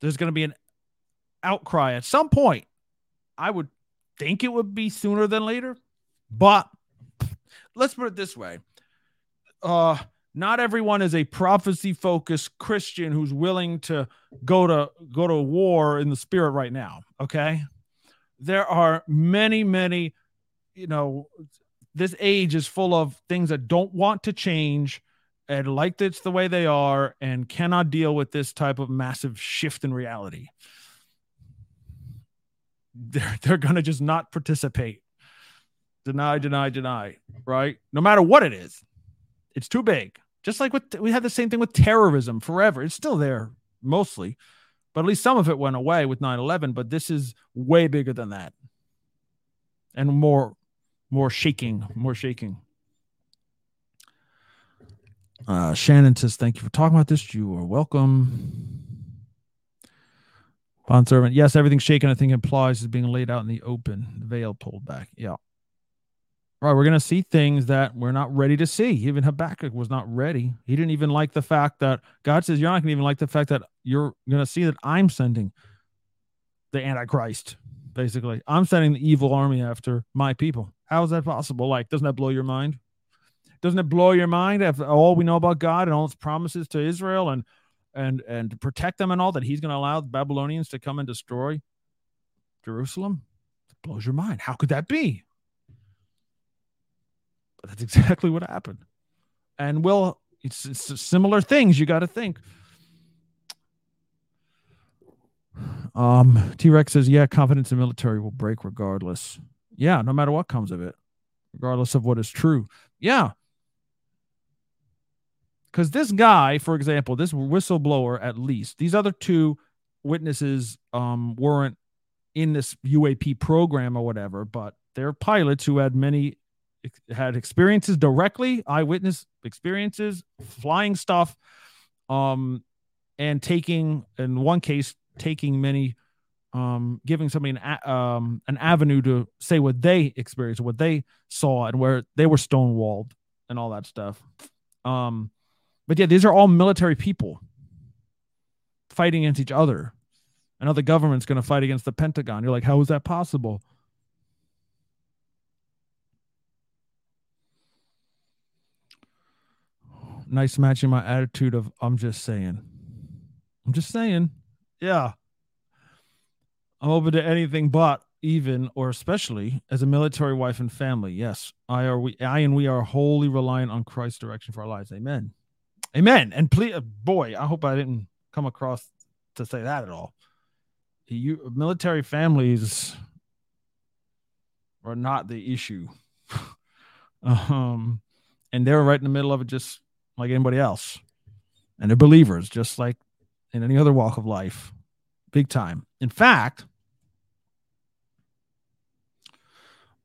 there's going to be an outcry at some point i would think it would be sooner than later, but let's put it this way. Uh not everyone is a prophecy focused Christian who's willing to go to go to war in the spirit right now, okay? There are many many you know this age is full of things that don't want to change and like it's the way they are and cannot deal with this type of massive shift in reality they're they're gonna just not participate. Deny, deny, deny. Right? No matter what it is, it's too big. Just like with we had the same thing with terrorism forever. It's still there mostly, but at least some of it went away with 9-11. But this is way bigger than that, and more more shaking, more shaking. Uh, Shannon says, "Thank you for talking about this. You are welcome." Bond servant. Yes, everything's shaken. I think implies is being laid out in the open. The veil pulled back. Yeah. Right, we're going to see things that we're not ready to see. Even Habakkuk was not ready. He didn't even like the fact that God says, You're not going to even like the fact that you're going to see that I'm sending the Antichrist, basically. I'm sending the evil army after my people. How is that possible? Like, doesn't that blow your mind? Doesn't it blow your mind after all we know about God and all his promises to Israel and and and to protect them and all that he's going to allow the Babylonians to come and destroy Jerusalem? It blows your mind. How could that be? But that's exactly what happened. And well, it's, it's similar things you got to think. Um, T Rex says, yeah, confidence in military will break regardless. Yeah, no matter what comes of it, regardless of what is true. Yeah. Because this guy, for example, this whistleblower, at least, these other two witnesses um, weren't in this UAP program or whatever, but they're pilots who had many had experiences directly, eyewitness experiences, flying stuff, um, and taking in one case taking many, um, giving somebody an um an avenue to say what they experienced, what they saw, and where they were stonewalled and all that stuff. Um, but yeah, these are all military people fighting against each other. And the government's going to fight against the Pentagon. You're like, how is that possible? Nice matching my attitude of I'm just saying. I'm just saying. Yeah. I'm open to anything but even or especially as a military wife and family. Yes, I are we I and we are wholly reliant on Christ's direction for our lives. Amen. Amen. And please uh, boy, I hope I didn't come across to say that at all. You military families are not the issue. um and they're right in the middle of it just like anybody else. And they're believers, just like in any other walk of life, big time. In fact,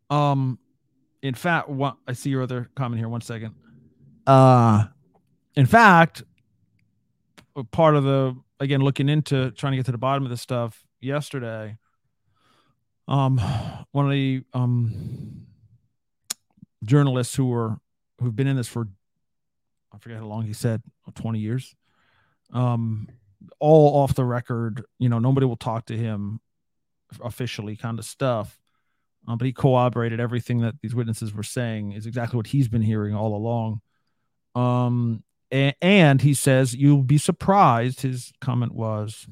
um, in fact, what I see your other comment here. One second. Uh, in fact, part of the again looking into trying to get to the bottom of this stuff yesterday. Um, one of the um journalists who were who've been in this for I forget how long he said, 20 years. Um, all off the record, you know, nobody will talk to him officially kind of stuff. Um, but he corroborated everything that these witnesses were saying is exactly what he's been hearing all along. Um, and, and he says, you'll be surprised. His comment was,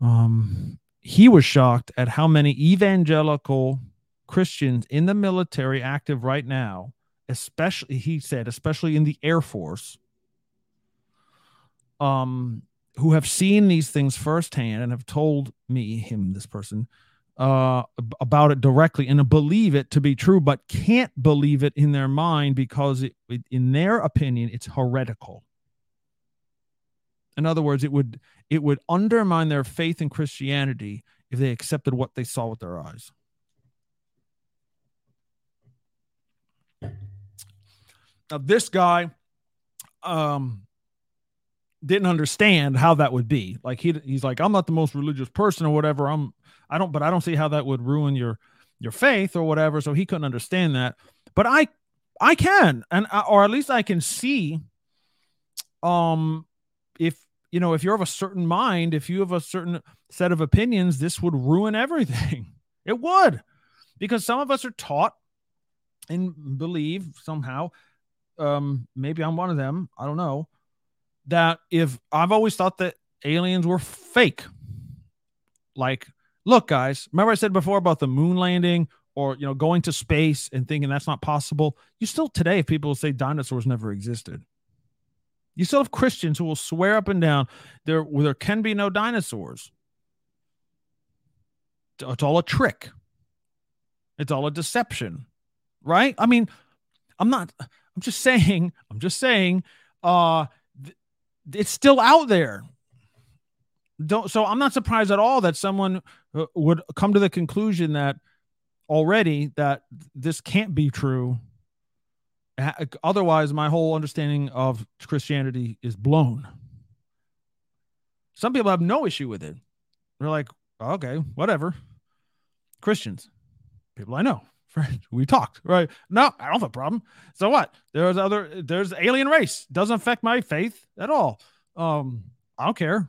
um, he was shocked at how many evangelical Christians in the military active right now especially he said, especially in the Air Force, um, who have seen these things firsthand and have told me, him, this person, uh, about it directly and believe it to be true, but can't believe it in their mind because, it, it, in their opinion, it's heretical. In other words, it would it would undermine their faith in Christianity if they accepted what they saw with their eyes. Now, this guy um, didn't understand how that would be. Like he he's like, I'm not the most religious person or whatever. I'm I don't, but I don't see how that would ruin your your faith or whatever. So he couldn't understand that. But I I can, and or at least I can see. Um, if you know, if you're of a certain mind, if you have a certain set of opinions, this would ruin everything. It would, because some of us are taught and believe somehow um, maybe I'm one of them. I don't know. That if I've always thought that aliens were fake. Like, look, guys, remember I said before about the moon landing or you know going to space and thinking that's not possible. You still today, if people say dinosaurs never existed, you still have Christians who will swear up and down there there can be no dinosaurs. It's all a trick. It's all a deception, right? I mean, I'm not I'm just saying, I'm just saying, uh, th- it's still out there. Don't so I'm not surprised at all that someone uh, would come to the conclusion that already that this can't be true. Otherwise, my whole understanding of Christianity is blown. Some people have no issue with it. They're like, okay, whatever. Christians, people I know, we talked, right? No, I don't have a problem. So what? There's other there's alien race. Doesn't affect my faith at all. Um, I don't care.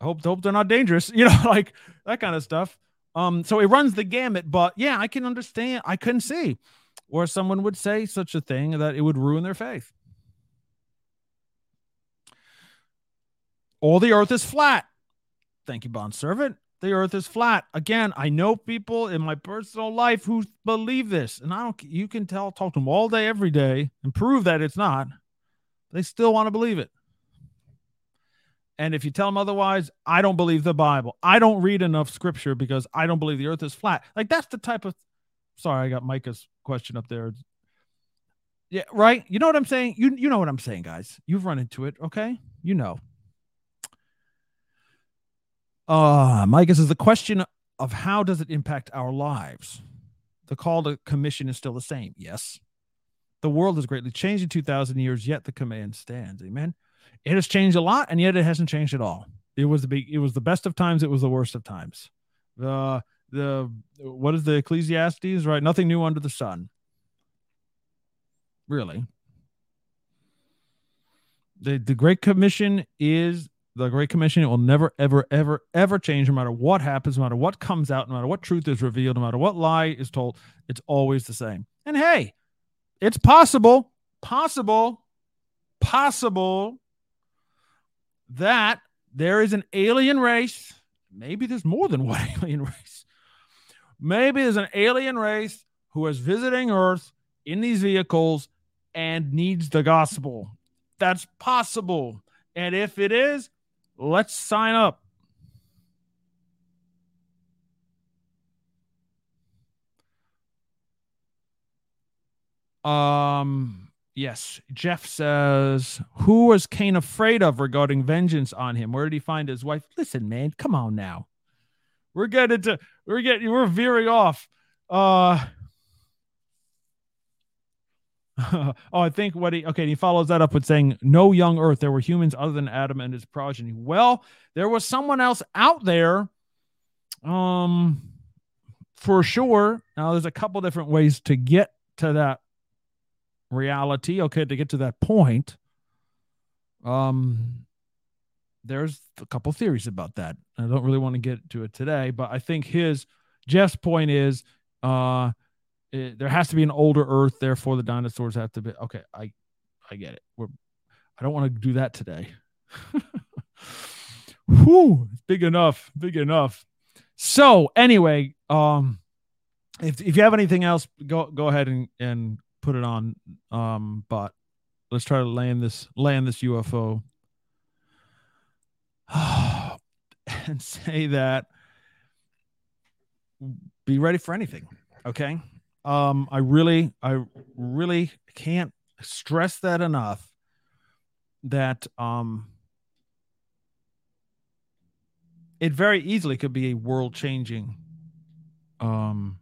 I hope hope they're not dangerous, you know, like that kind of stuff. Um, so it runs the gamut, but yeah, I can understand. I couldn't see where someone would say such a thing that it would ruin their faith. All the earth is flat. Thank you, bond servant. The earth is flat. Again, I know people in my personal life who believe this, and I don't you can tell, talk to them all day, every day, and prove that it's not. They still want to believe it. And if you tell them otherwise, I don't believe the Bible. I don't read enough scripture because I don't believe the earth is flat. Like that's the type of sorry, I got Micah's question up there. Yeah, right. You know what I'm saying? You you know what I'm saying, guys. You've run into it, okay? You know. Uh Micah says the question of how does it impact our lives? The call to commission is still the same. Yes. The world has greatly changed in 2,000 years, yet the command stands. Amen. It has changed a lot, and yet it hasn't changed at all. It was the big, it was the best of times. It was the worst of times. The the what is the Ecclesiastes? Right, nothing new under the sun. Really, the the Great Commission is the Great Commission. It will never, ever, ever, ever change, no matter what happens, no matter what comes out, no matter what truth is revealed, no matter what lie is told. It's always the same. And hey, it's possible, possible, possible that there is an alien race. Maybe there's more than one alien race. Maybe there's an alien race who is visiting Earth in these vehicles and needs the gospel. That's possible. And if it is, let's sign up. Um Yes. Jeff says, Who was Cain afraid of regarding vengeance on him? Where did he find his wife? Listen, man, come on now. We're getting to we're getting we're veering off. Uh oh, I think what he okay, he follows that up with saying, No young earth, there were humans other than Adam and his progeny. Well, there was someone else out there. Um for sure. Now there's a couple different ways to get to that reality. Okay, to get to that point, um, there's a couple theories about that. I don't really want to get to it today, but I think his Jeff's point is, uh, it, there has to be an older Earth, therefore the dinosaurs have to be. Okay, I, I get it. We're, I don't want to do that today. Whew, big enough, big enough. So anyway, um, if if you have anything else, go go ahead and and put it on. Um, but let's try to land this land this UFO and say that be ready for anything. Okay. Um, I really, I really can't stress that enough that um it very easily could be a world changing um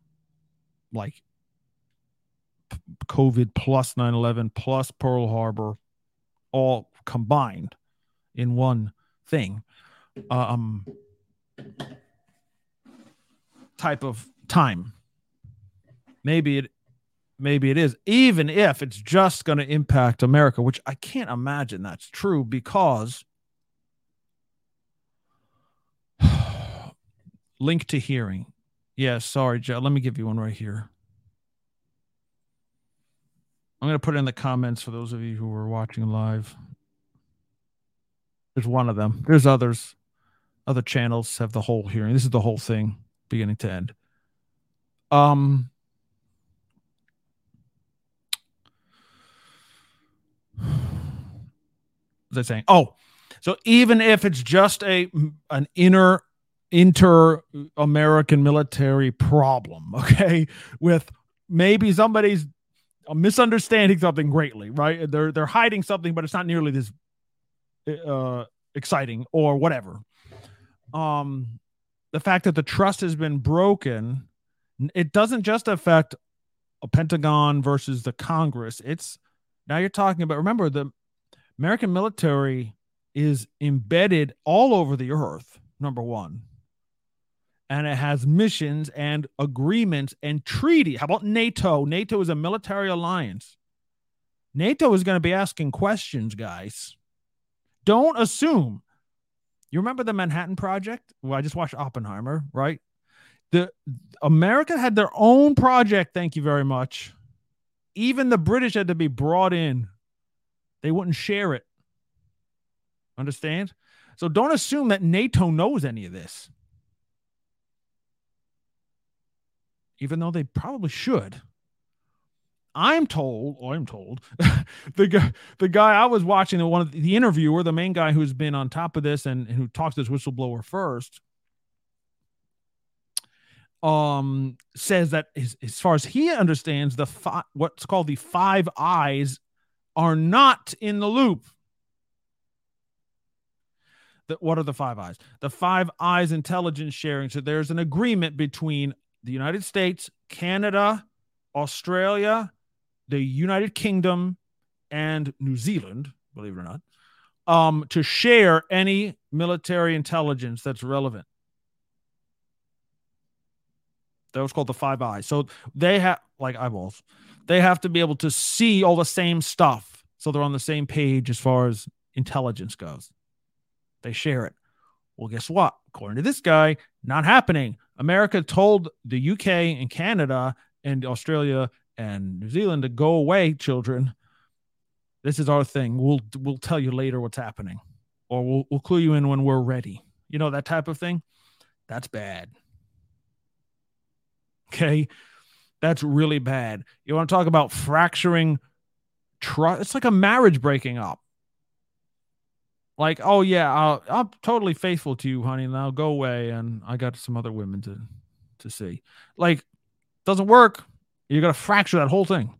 like COVID plus 9 11 plus Pearl Harbor all combined in one thing. Um, type of time. Maybe it maybe it is even if it's just going to impact America, which I can't imagine that's true because link to hearing. Yeah, sorry, Joe. Let me give you one right here. I'm going to put it in the comments for those of you who are watching live. There's one of them. There's others. Other channels have the whole hearing. This is the whole thing, beginning to end. Um, they're saying, oh, so even if it's just a an inner inter American military problem, okay, with maybe somebody's misunderstanding something greatly, right? They're they're hiding something, but it's not nearly this uh, exciting or whatever. Um, the fact that the trust has been broken, it doesn't just affect a Pentagon versus the Congress. It's now you're talking about. Remember, the American military is embedded all over the earth. Number one, and it has missions and agreements and treaty. How about NATO? NATO is a military alliance. NATO is going to be asking questions, guys. Don't assume. You remember the Manhattan Project? Well, I just watched Oppenheimer, right? The America had their own project, thank you very much. Even the British had to be brought in. They wouldn't share it. Understand? So don't assume that NATO knows any of this. Even though they probably should. I'm told, or I'm told, the guy, the guy I was watching, the one the, the interviewer, the main guy who's been on top of this and, and who talks to this whistleblower first, um, says that as, as far as he understands, the what's called the Five Eyes are not in the loop. The, what are the Five Eyes? The Five Eyes intelligence sharing. So there's an agreement between the United States, Canada, Australia, the United Kingdom and New Zealand, believe it or not, um, to share any military intelligence that's relevant. That was called the Five Eyes. So they have, like eyeballs, they have to be able to see all the same stuff. So they're on the same page as far as intelligence goes. They share it. Well, guess what? According to this guy, not happening. America told the UK and Canada and Australia and New Zealand to go away, children. This is our thing. We'll we'll tell you later what's happening, or we'll we'll clue you in when we're ready. You know that type of thing. That's bad. Okay, that's really bad. You want to talk about fracturing trust? It's like a marriage breaking up. Like, oh yeah, I'll, I'm totally faithful to you, honey, and I'll go away, and I got some other women to to see. Like, doesn't work. You're going to fracture that whole thing.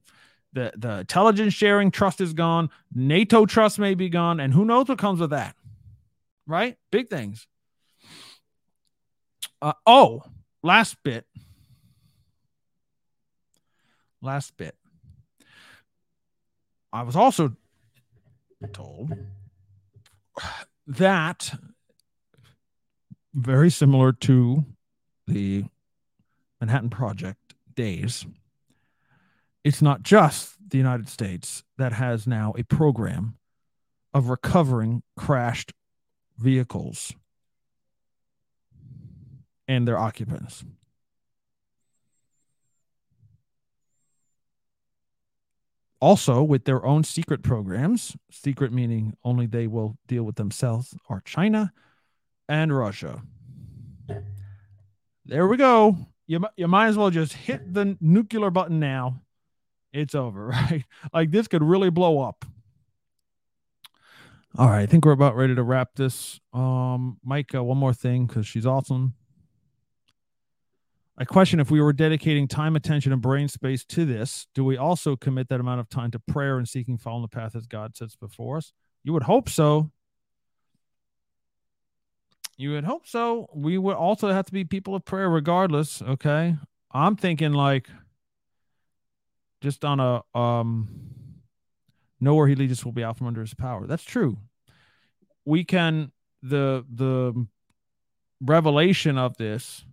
The, the intelligence sharing trust is gone. NATO trust may be gone. And who knows what comes with that? Right? Big things. Uh, oh, last bit. Last bit. I was also told that very similar to the Manhattan Project days it's not just the United States that has now a program of recovering crashed vehicles and their occupants. Also, with their own secret programs, secret meaning only they will deal with themselves, are China and Russia. There we go. You, you might as well just hit the nuclear button now it's over, right? Like this could really blow up. All right, I think we're about ready to wrap this. Um, Mike, uh, one more thing because she's awesome. I question if we were dedicating time, attention, and brain space to this, do we also commit that amount of time to prayer and seeking following the path as God sets before us? You would hope so. You would hope so. We would also have to be people of prayer regardless. Okay. I'm thinking like just on a um nowhere he leads us will be out from under his power. That's true. We can the the revelation of this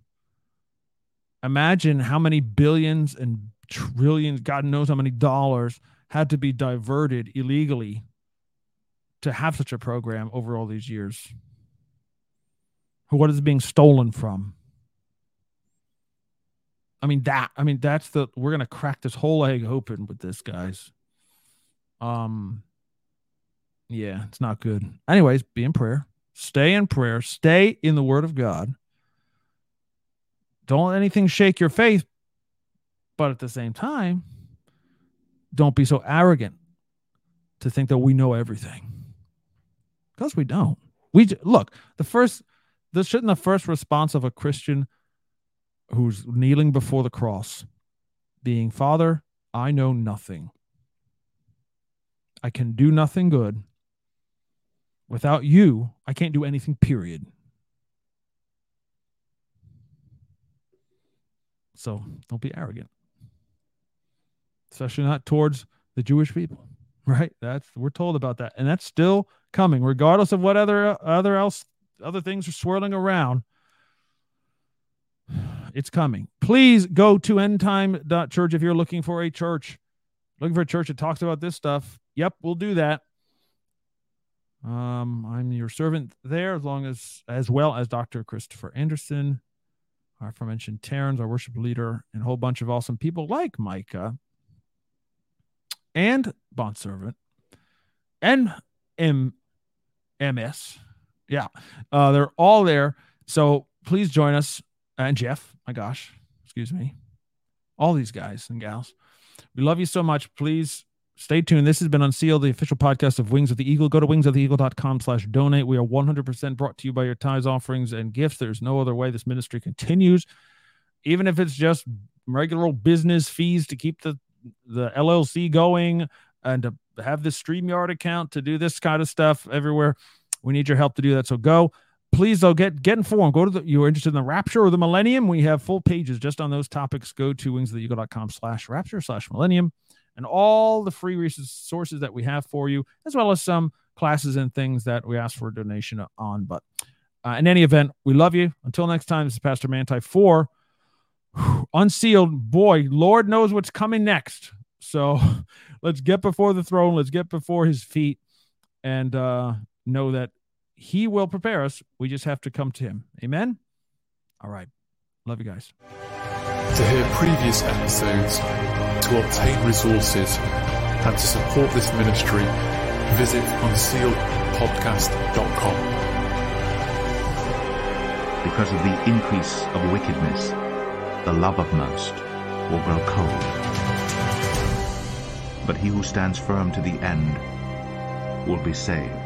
imagine how many billions and trillions god knows how many dollars had to be diverted illegally to have such a program over all these years what is being stolen from I mean that I mean that's the we're gonna crack this whole egg open with this guys. Um yeah, it's not good. Anyways, be in prayer. Stay in prayer. Stay in the word of God. Don't let anything shake your faith. But at the same time, don't be so arrogant to think that we know everything. Because we don't. We look, the first this shouldn't the first response of a Christian who's kneeling before the cross, being, Father, I know nothing. I can do nothing good. Without you, I can't do anything, period. So don't be arrogant, especially not towards the Jewish people, right? That's we're told about that, and that's still coming, regardless of what other other else other things are swirling around it's coming. Please go to endtime.church if you're looking for a church. Looking for a church that talks about this stuff. Yep, we'll do that. Um, I'm your servant there, as long as as well as Dr. Christopher Anderson, our aforementioned Terrence, our worship leader, and a whole bunch of awesome people like Micah and bondservant and M MS. Yeah, uh, they're all there. So please join us and Jeff. My gosh, excuse me, all these guys and gals. We love you so much. Please stay tuned. This has been Unsealed, the official podcast of Wings of the Eagle. Go to wingsoftheeagle.com slash donate. We are 100% brought to you by your tithes, offerings, and gifts. There's no other way this ministry continues. Even if it's just regular old business fees to keep the, the LLC going and to have this StreamYard account to do this kind of stuff everywhere. We need your help to do that. So go. Please, though, get get informed. Go to the you're interested in the rapture or the millennium. We have full pages just on those topics. Go to wingsoftheeagle.com slash rapture slash millennium and all the free resources that we have for you, as well as some classes and things that we ask for a donation on. But uh, in any event, we love you. Until next time, this is Pastor Manti for Unsealed. Boy, Lord knows what's coming next. So let's get before the throne. Let's get before his feet and uh, know that he will prepare us. We just have to come to him. Amen. All right. Love you guys. To hear previous episodes, to obtain resources, and to support this ministry, visit unsealedpodcast.com. Because of the increase of wickedness, the love of most will grow cold. But he who stands firm to the end will be saved.